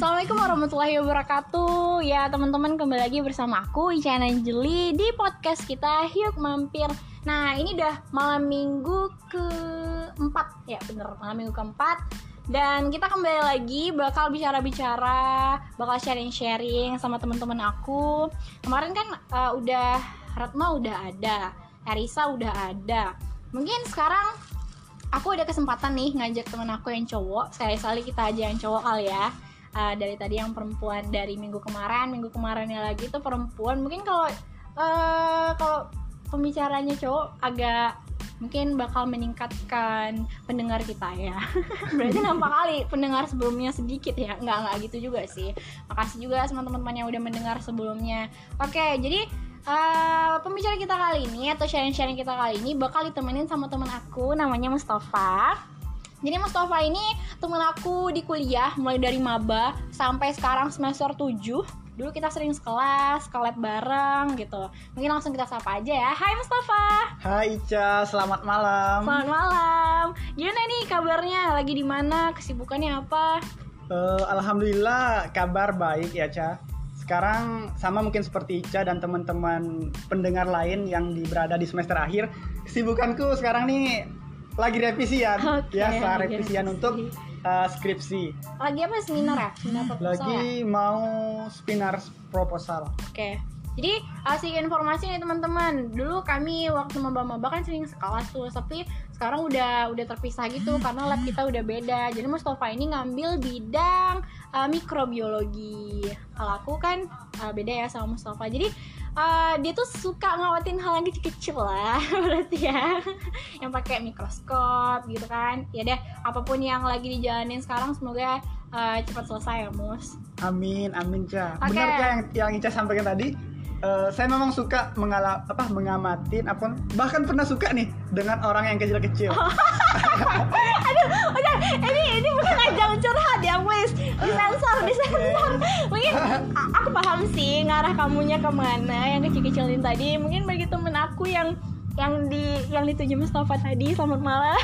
Assalamualaikum warahmatullahi wabarakatuh. Ya teman-teman kembali lagi bersama aku Ica Anjeli Di podcast kita Hyuk Mampir. Nah ini udah malam minggu keempat. Ya bener malam minggu keempat. Dan kita kembali lagi bakal bicara-bicara Bakal sharing-sharing sama teman-teman aku. Kemarin kan uh, udah Ratma udah ada Erisa udah ada. Mungkin sekarang aku ada kesempatan nih ngajak temen aku yang cowok sekali-sekali kita aja yang cowok kali ya uh, dari tadi yang perempuan dari minggu kemarin minggu kemarinnya lagi itu perempuan. Mungkin kalau uh, kalau pembicaranya cowok agak mungkin bakal meningkatkan pendengar kita ya. Berarti nampak kali pendengar sebelumnya sedikit ya. Nggak nggak gitu juga sih. Makasih juga sama teman-teman yang udah mendengar sebelumnya. Oke jadi Uh, pembicara kita kali ini atau sharing-sharing kita kali ini bakal ditemenin sama teman aku namanya Mustafa. Jadi Mustafa ini temen aku di kuliah mulai dari maba sampai sekarang semester 7 Dulu kita sering sekelas, sekelas bareng gitu. Mungkin langsung kita sapa aja ya. Hai Mustafa. Hai Ica, selamat malam. Selamat malam. Gimana nih kabarnya? Lagi di mana? Kesibukannya apa? Uh, Alhamdulillah kabar baik ya Ca sekarang sama mungkin seperti Ica dan teman-teman pendengar lain yang di, berada di semester akhir. Kesibukanku sekarang nih lagi revisian okay, biasa revisian revisi. untuk uh, skripsi lagi apa seminar ya seminar proposal lagi ya? mau seminar proposal oke okay. Jadi asik informasi nih teman-teman. Dulu kami waktu maba-maba kan sering sekelas tuh, tapi sekarang udah udah terpisah gitu karena lab kita udah beda. Jadi Mustafa ini ngambil bidang uh, mikrobiologi. Kalau aku kan uh, beda ya sama Mustafa. Jadi uh, dia tuh suka ngawatin hal yang kecil-kecil lah berarti ya. Yang pakai mikroskop gitu kan. Ya deh apa pun yang lagi dijalanin sekarang semoga uh, cepat selesai ya mus. Amin amin Ca. Okay. benar kan yang yang Ica sampaikan tadi? Uh, saya memang suka mengalami apa mengamatin apa bahkan pernah suka nih dengan orang yang kecil-kecil. Aduh, udah ini ini bukan ajang curhat ya, wes disensor, disensor. Mungkin aku paham sih ngarah kamunya ke mana yang kecil-kecilin tadi. Mungkin bagi temen aku yang yang di yang dituju Mustafa tadi selamat malam.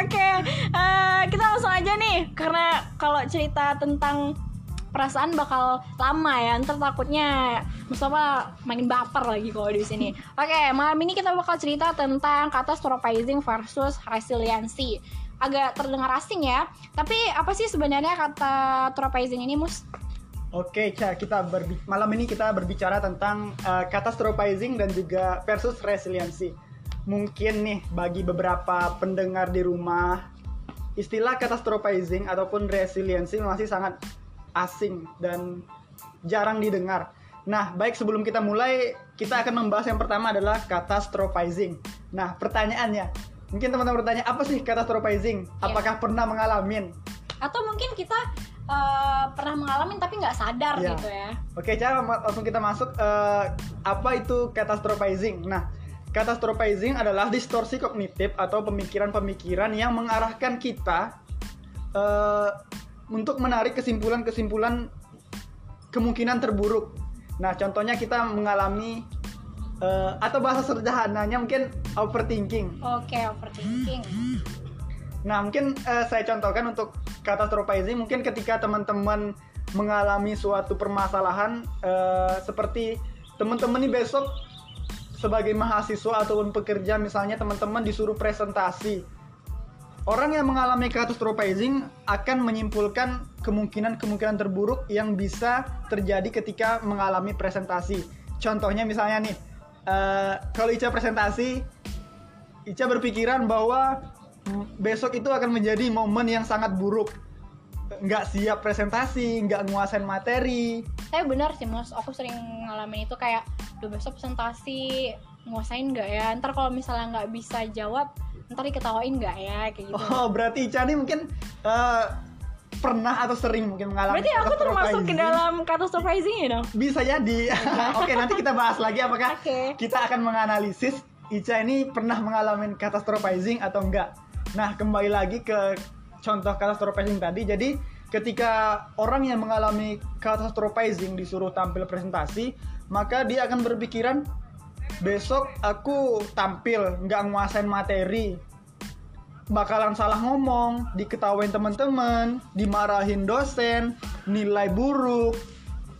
Oke, okay, uh, eh, kita langsung aja nih karena kalau cerita tentang perasaan bakal lama ya ntar takutnya Mustafa makin baper lagi kalau di sini oke okay, malam ini kita bakal cerita tentang kata stropizing versus resiliency agak terdengar asing ya tapi apa sih sebenarnya kata stropizing ini mus Oke, Ca, kita malam ini kita berbicara tentang uh, catastrophizing dan juga versus resiliency. Mungkin nih bagi beberapa pendengar di rumah, istilah catastrophizing ataupun resiliency masih sangat asing dan jarang didengar. Nah, baik sebelum kita mulai, kita akan membahas yang pertama adalah catastrophizing. Nah, pertanyaannya, mungkin teman-teman bertanya, apa sih catastrophizing? Yeah. Apakah pernah mengalami? Atau mungkin kita uh, pernah mengalami tapi nggak sadar yeah. gitu ya? Oke, cara langsung kita masuk. Uh, apa itu catastrophizing? Nah, catastrophizing adalah distorsi kognitif atau pemikiran-pemikiran yang mengarahkan kita uh, untuk menarik kesimpulan-kesimpulan kemungkinan terburuk. Nah, contohnya kita mengalami uh, atau bahasa sederhananya mungkin overthinking. Oke, okay, overthinking. Nah, mungkin uh, saya contohkan untuk catastrophizing mungkin ketika teman-teman mengalami suatu permasalahan uh, seperti teman-teman ini besok sebagai mahasiswa ataupun pekerja misalnya teman-teman disuruh presentasi Orang yang mengalami catastrophizing akan menyimpulkan kemungkinan-kemungkinan terburuk yang bisa terjadi ketika mengalami presentasi. Contohnya misalnya nih, uh, kalau Ica presentasi, Ica berpikiran bahwa besok itu akan menjadi momen yang sangat buruk. Nggak siap presentasi, nggak nguasain materi. Saya benar sih mas, aku sering ngalamin itu kayak, udah besok presentasi nguasain nggak ya? Ntar kalau misalnya nggak bisa jawab, ntar diketawain nggak ya kayak gitu oh berarti Ica nih mungkin uh, pernah atau sering mungkin mengalami berarti aku termasuk ke dalam kata surprising ya dong? Bisa jadi. Oke okay, nanti kita bahas lagi apakah okay. kita akan menganalisis Ica ini pernah mengalami catastrophizing atau enggak. Nah kembali lagi ke contoh catastrophizing tadi. Jadi ketika orang yang mengalami catastrophizing disuruh tampil presentasi maka dia akan berpikiran besok aku tampil nggak nguasain materi bakalan salah ngomong, diketawain teman-teman, dimarahin dosen, nilai buruk,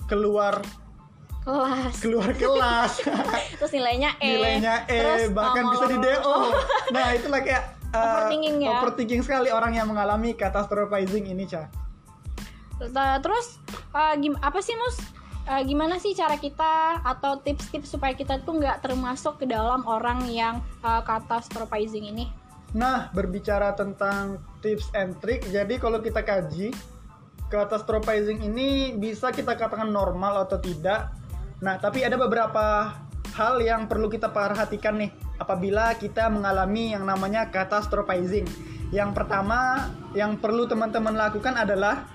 keluar kelas keluar kelas, terus nilainya E nilainya E, terus bahkan bisa di DO. Nah, itulah kayak uh, Overthinking ya. overthinking sekali orang yang mengalami catastrophizing ini, Ca. Nah, terus uh, gim- apa sih mus Uh, gimana sih cara kita atau tips-tips supaya kita tuh nggak termasuk ke dalam orang yang uh, catastrophizing ini Nah, berbicara tentang tips and trick, jadi kalau kita kaji, catastrophizing ini bisa kita katakan normal atau tidak. Nah, tapi ada beberapa hal yang perlu kita perhatikan nih apabila kita mengalami yang namanya catastrophizing. Yang pertama yang perlu teman-teman lakukan adalah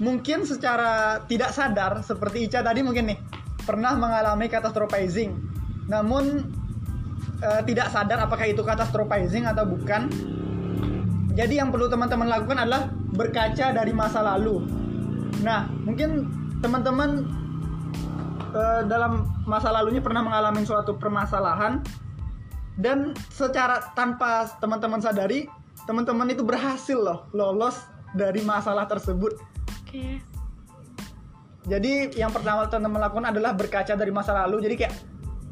mungkin secara tidak sadar seperti Ica tadi mungkin nih pernah mengalami catastrophizing. Namun eh, tidak sadar apakah itu catastrophizing atau bukan. Jadi yang perlu teman-teman lakukan adalah berkaca dari masa lalu. Nah, mungkin teman-teman eh, dalam masa lalunya pernah mengalami suatu permasalahan dan secara tanpa teman-teman sadari, teman-teman itu berhasil loh lolos dari masalah tersebut. Oke. Jadi yang pertama teman-teman lakukan adalah berkaca dari masa lalu. Jadi kayak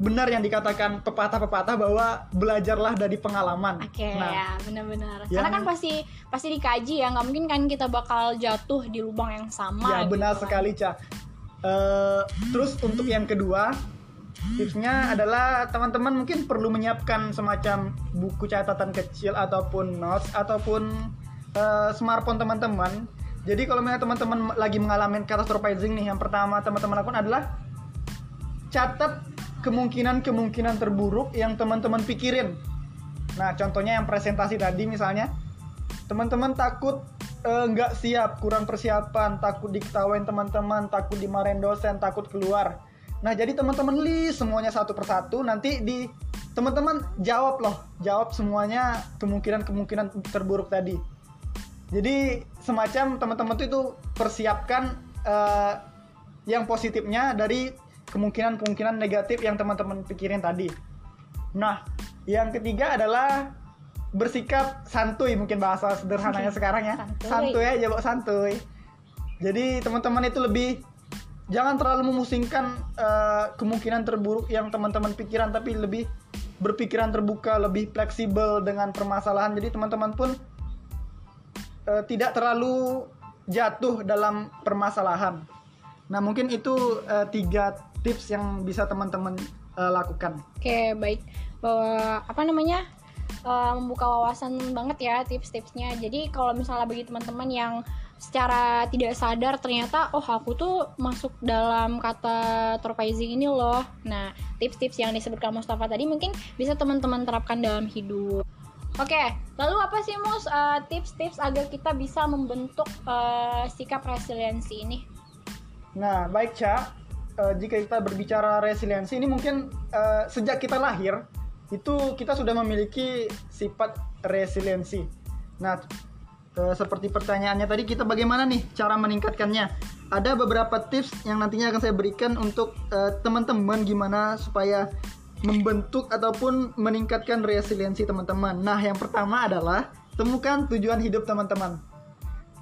benar yang dikatakan pepatah-pepatah bahwa belajarlah dari pengalaman. Oke Nah, ya benar-benar. yang- Karena kan pasti pasti dikaji ya, nggak mungkin kan kita bakal jatuh di lubang yang sama. ya benar gitu kan. sekali, Ca. Eh, terus untuk yang kedua, tipsnya adalah teman-teman mungkin perlu menyiapkan semacam buku catatan kecil ataupun notes ataupun eh, smartphone teman-teman. Jadi kalau misalnya teman-teman lagi mengalami catastrophizing nih, yang pertama teman-teman lakukan adalah catat kemungkinan-kemungkinan terburuk yang teman-teman pikirin. Nah, contohnya yang presentasi tadi misalnya, teman-teman takut eh, nggak siap, kurang persiapan, takut diketawain teman-teman, takut dimarahin dosen, takut keluar. Nah, jadi teman-teman list semuanya satu persatu, nanti di teman-teman jawab loh, jawab semuanya kemungkinan-kemungkinan terburuk tadi. Jadi semacam teman-teman itu persiapkan eh, yang positifnya dari kemungkinan-kemungkinan negatif yang teman-teman pikirin tadi. Nah, yang ketiga adalah bersikap santuy mungkin bahasa sederhananya sekarang ya. Santuy. Santuy aja, santuy. Jadi teman-teman itu lebih jangan terlalu memusingkan eh, kemungkinan terburuk yang teman-teman pikiran tapi lebih berpikiran terbuka, lebih fleksibel dengan permasalahan. Jadi teman-teman pun eh, tidak terlalu jatuh dalam permasalahan. Nah, mungkin itu eh, tiga tips yang bisa teman-teman eh, lakukan. Oke baik bahwa apa namanya eh, membuka wawasan banget ya tips-tipsnya. Jadi kalau misalnya bagi teman-teman yang secara tidak sadar ternyata oh aku tuh masuk dalam kata terpaising ini loh. Nah tips-tips yang disebutkan Mustafa tadi mungkin bisa teman-teman terapkan dalam hidup. Oke, lalu apa sih Mus eh, tips-tips agar kita bisa membentuk eh, sikap resiliensi ini? Nah, baik Ca, Eh, jika kita berbicara resiliensi ini mungkin eh, sejak kita lahir itu kita sudah memiliki sifat resiliensi. Nah, eh, seperti pertanyaannya tadi kita bagaimana nih cara meningkatkannya? Ada beberapa tips yang nantinya akan saya berikan untuk eh, teman-teman gimana supaya membentuk ataupun meningkatkan resiliensi teman-teman. Nah, yang pertama adalah temukan tujuan hidup teman-teman.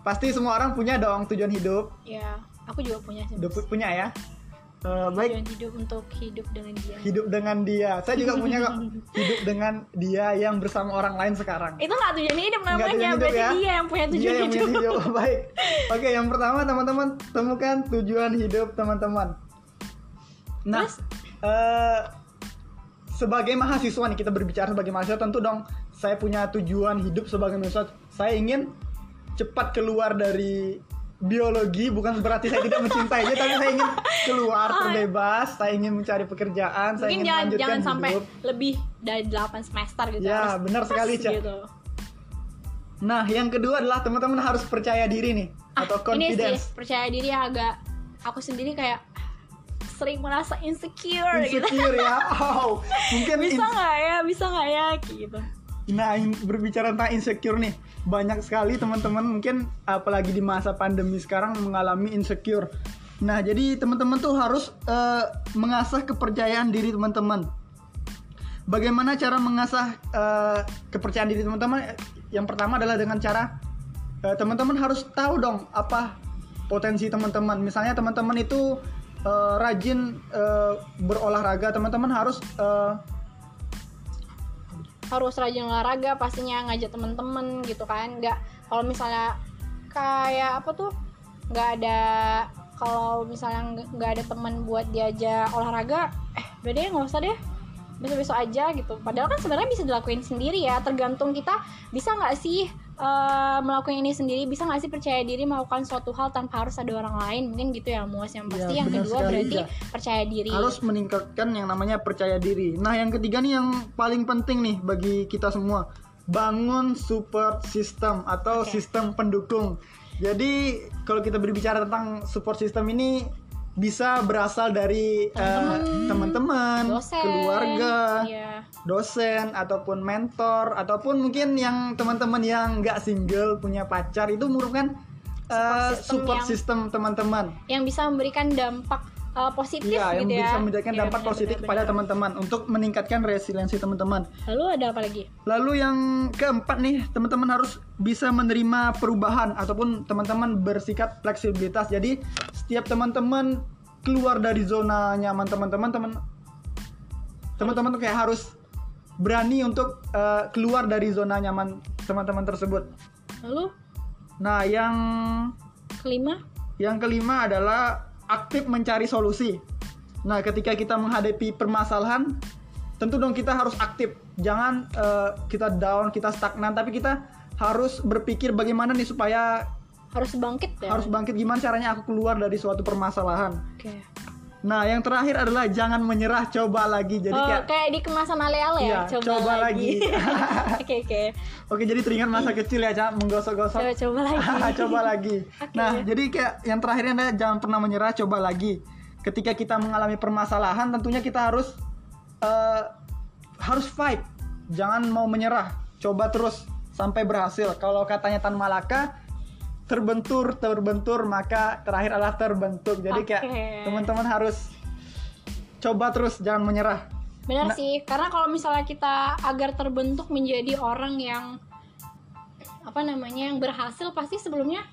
Pasti semua orang punya dong tujuan hidup. Ya, aku juga punya sih. Punya ya. Eh, baik, hidup untuk hidup dengan dia. hidup dengan dia. Saya juga punya kok. Hidup dengan dia yang bersama orang lain sekarang. itu nggak tujuan hidup namanya tujuan hidup berarti ya. dia yang punya Dia tujuan yang hidup punya hidup. Baik. Oke, yang pertama teman-teman temukan tujuan hidup teman-teman. Nah, Terus? eh, sebagai mahasiswa nih kita berbicara sebagai mahasiswa tentu dong saya punya tujuan hidup sebagai mahasiswa. Saya ingin cepat keluar dari biologi bukan berarti saya tidak mencintainya tapi saya ingin keluar terbebas saya ingin mencari pekerjaan saya mungkin ingin jangan melanjutkan jangan sampai hidup lebih dari 8 semester gitu Ya, harus benar sekali, Ca. gitu. Nah, yang kedua adalah teman-teman harus percaya diri nih atau Ah, ini sih confidence. percaya diri agak aku sendiri kayak sering merasa insecure, gitu Insecure ya. Oh, mungkin bisa nggak ya bisa nggak ya gitu Nah, berbicara tentang insecure nih, banyak sekali teman-teman mungkin apalagi di masa pandemi sekarang mengalami insecure. Nah, jadi teman-teman tuh harus eh, mengasah kepercayaan diri teman-teman. Bagaimana cara mengasah eh, kepercayaan diri teman-teman? yang pertama adalah dengan cara eh, teman-teman harus tahu dong apa potensi teman-teman. Misalnya teman-teman itu eh, rajin eh, berolahraga, teman-teman harus eh, harus rajin olahraga pastinya ngajak temen-temen gitu kan. Nggak kalau misalnya kayak apa tuh nggak ada kalau misalnya nggak- ada teman buat diajak olahraga eh deh nggak usah deh. Besok-besok aja gitu. Padahal kan sebenarnya bisa dilakuin sendiri ya tergantung kita bisa nggak sih eh, melakukan ini sendiri bisa nggak sih percaya diri melakukan suatu hal tanpa harus ada orang lain mungkin gitu ya muas yang pasti Ya, yang kedua sekali, berarti Ija. percaya diri harus meningkatkan yang namanya percaya diri. Nah, yang ketiga nih yang paling penting nih bagi kita semua, bangun support system atau Oke. sistem pendukung. Jadi, kalau kita berbicara tentang support system ini bisa berasal dari eh, Teman-teman, dosen keluarga, iya. dosen ataupun mentor ataupun mungkin yang teman-teman yang nggak single punya pacar itu merupakan eh, Support system support yang- system teman-teman. yang bisa memberikan dampak uh, positif Iya, yang gitu ya bisa memberikan Iya, dampak benar, positif benar, kepada teman-teman untuk meningkatkan resiliensi teman-teman. lalu ada apa lagi Lalu yang keempat nih, teman-teman harus bisa menerima perubahan ataupun teman-teman bersikap fleksibilitas. Jadi setiap teman-teman keluar dari zona nyaman teman-teman, teman teman-teman tuh kayak harus berani untuk eh, keluar dari zona nyaman teman-teman tersebut. lalu Nah, yang kelima yang kelima adalah aktif mencari solusi. Nah, ketika kita menghadapi permasalahan, tentu dong kita harus aktif. Jangan eh, kita down, kita stagnan, tapi kita harus berpikir bagaimana nih supaya harus bangkit ya harus bangkit gimana caranya aku keluar dari suatu permasalahan. oke Nah, yang terakhir adalah jangan menyerah, coba lagi. Jadi oh, kayak kayak di kemasan ale-ale ya Iya, coba lagi. oke oke Oke, jadi teringat masa kecil ya, Cak, menggosok-gosok. coba coba lagi coba lagi. Oke. Nah, jadi kayak yang terakhirnya adalah jangan pernah menyerah, coba lagi. Ketika kita mengalami permasalahan, tentunya kita harus eh, harus fight. Jangan mau menyerah, coba terus sampai berhasil. Kalau katanya Tan Malaka, terbentur, terbentur, maka terakhir adalah terbentuk. Jadi kayak Oke. teman-teman harus coba terus, jangan menyerah. benar Nah- sih karena kalau misalnya kita agar terbentuk menjadi orang yang apa namanya yang berhasil pasti sebelumnya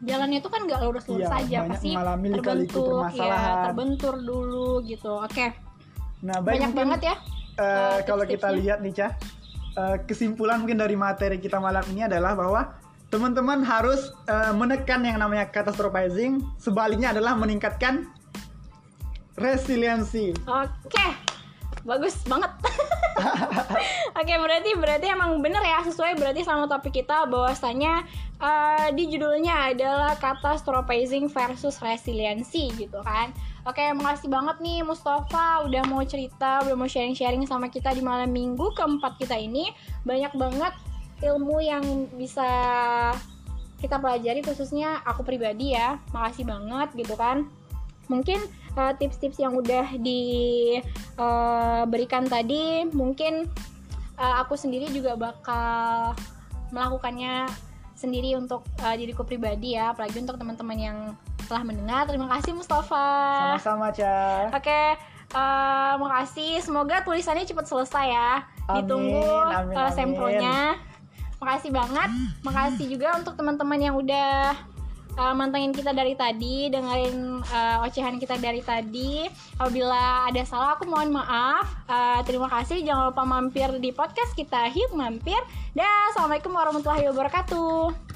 jalannya itu kan nggak lurus-lurus Iya, saja banyak pasti terbentuk ya terbentur dulu gitu oke Nah, baik banyak mungkin- banget ya Eh, kalau kita lihat nih Cah, eh, kesimpulan mungkin dari materi kita malam ini adalah bahwa teman-teman harus eh, menekan yang namanya catastrophizing, sebaliknya adalah meningkatkan resiliensi. Oke, bagus banget. Oke, berarti berarti emang bener ya sesuai berarti sama topik kita bahwasanya eh, di judulnya adalah catastrophizing versus resiliensi gitu kan. Oke, makasih banget nih Mustafa udah mau cerita, udah mau sharing-sharing sama kita di malam minggu keempat kita ini. Banyak banget ilmu yang bisa kita pelajari khususnya aku pribadi ya. Makasih banget gitu kan. Mungkin uh, tips-tips yang udah diberikan tadi mungkin uh, aku sendiri juga bakal melakukannya sendiri untuk uh, diriku pribadi ya. Apalagi untuk teman-teman yang telah mendengar. Terima kasih Mustafa. Sama-sama Cah. oke uh, makasih. Semoga tulisannya cepat selesai ya. Amin, ditunggu amin, uh, amin. sempronya makasih banget. Makasih juga untuk teman-teman yang udah uh, mantengin kita dari tadi dengerin uh, ocehan kita dari tadi. Apabila ada salah aku mohon maaf. Uh, terima kasih. Jangan lupa mampir di podcast kita Hyuk Mampir. Dan assalamualaikum warahmatullahi wabarakatuh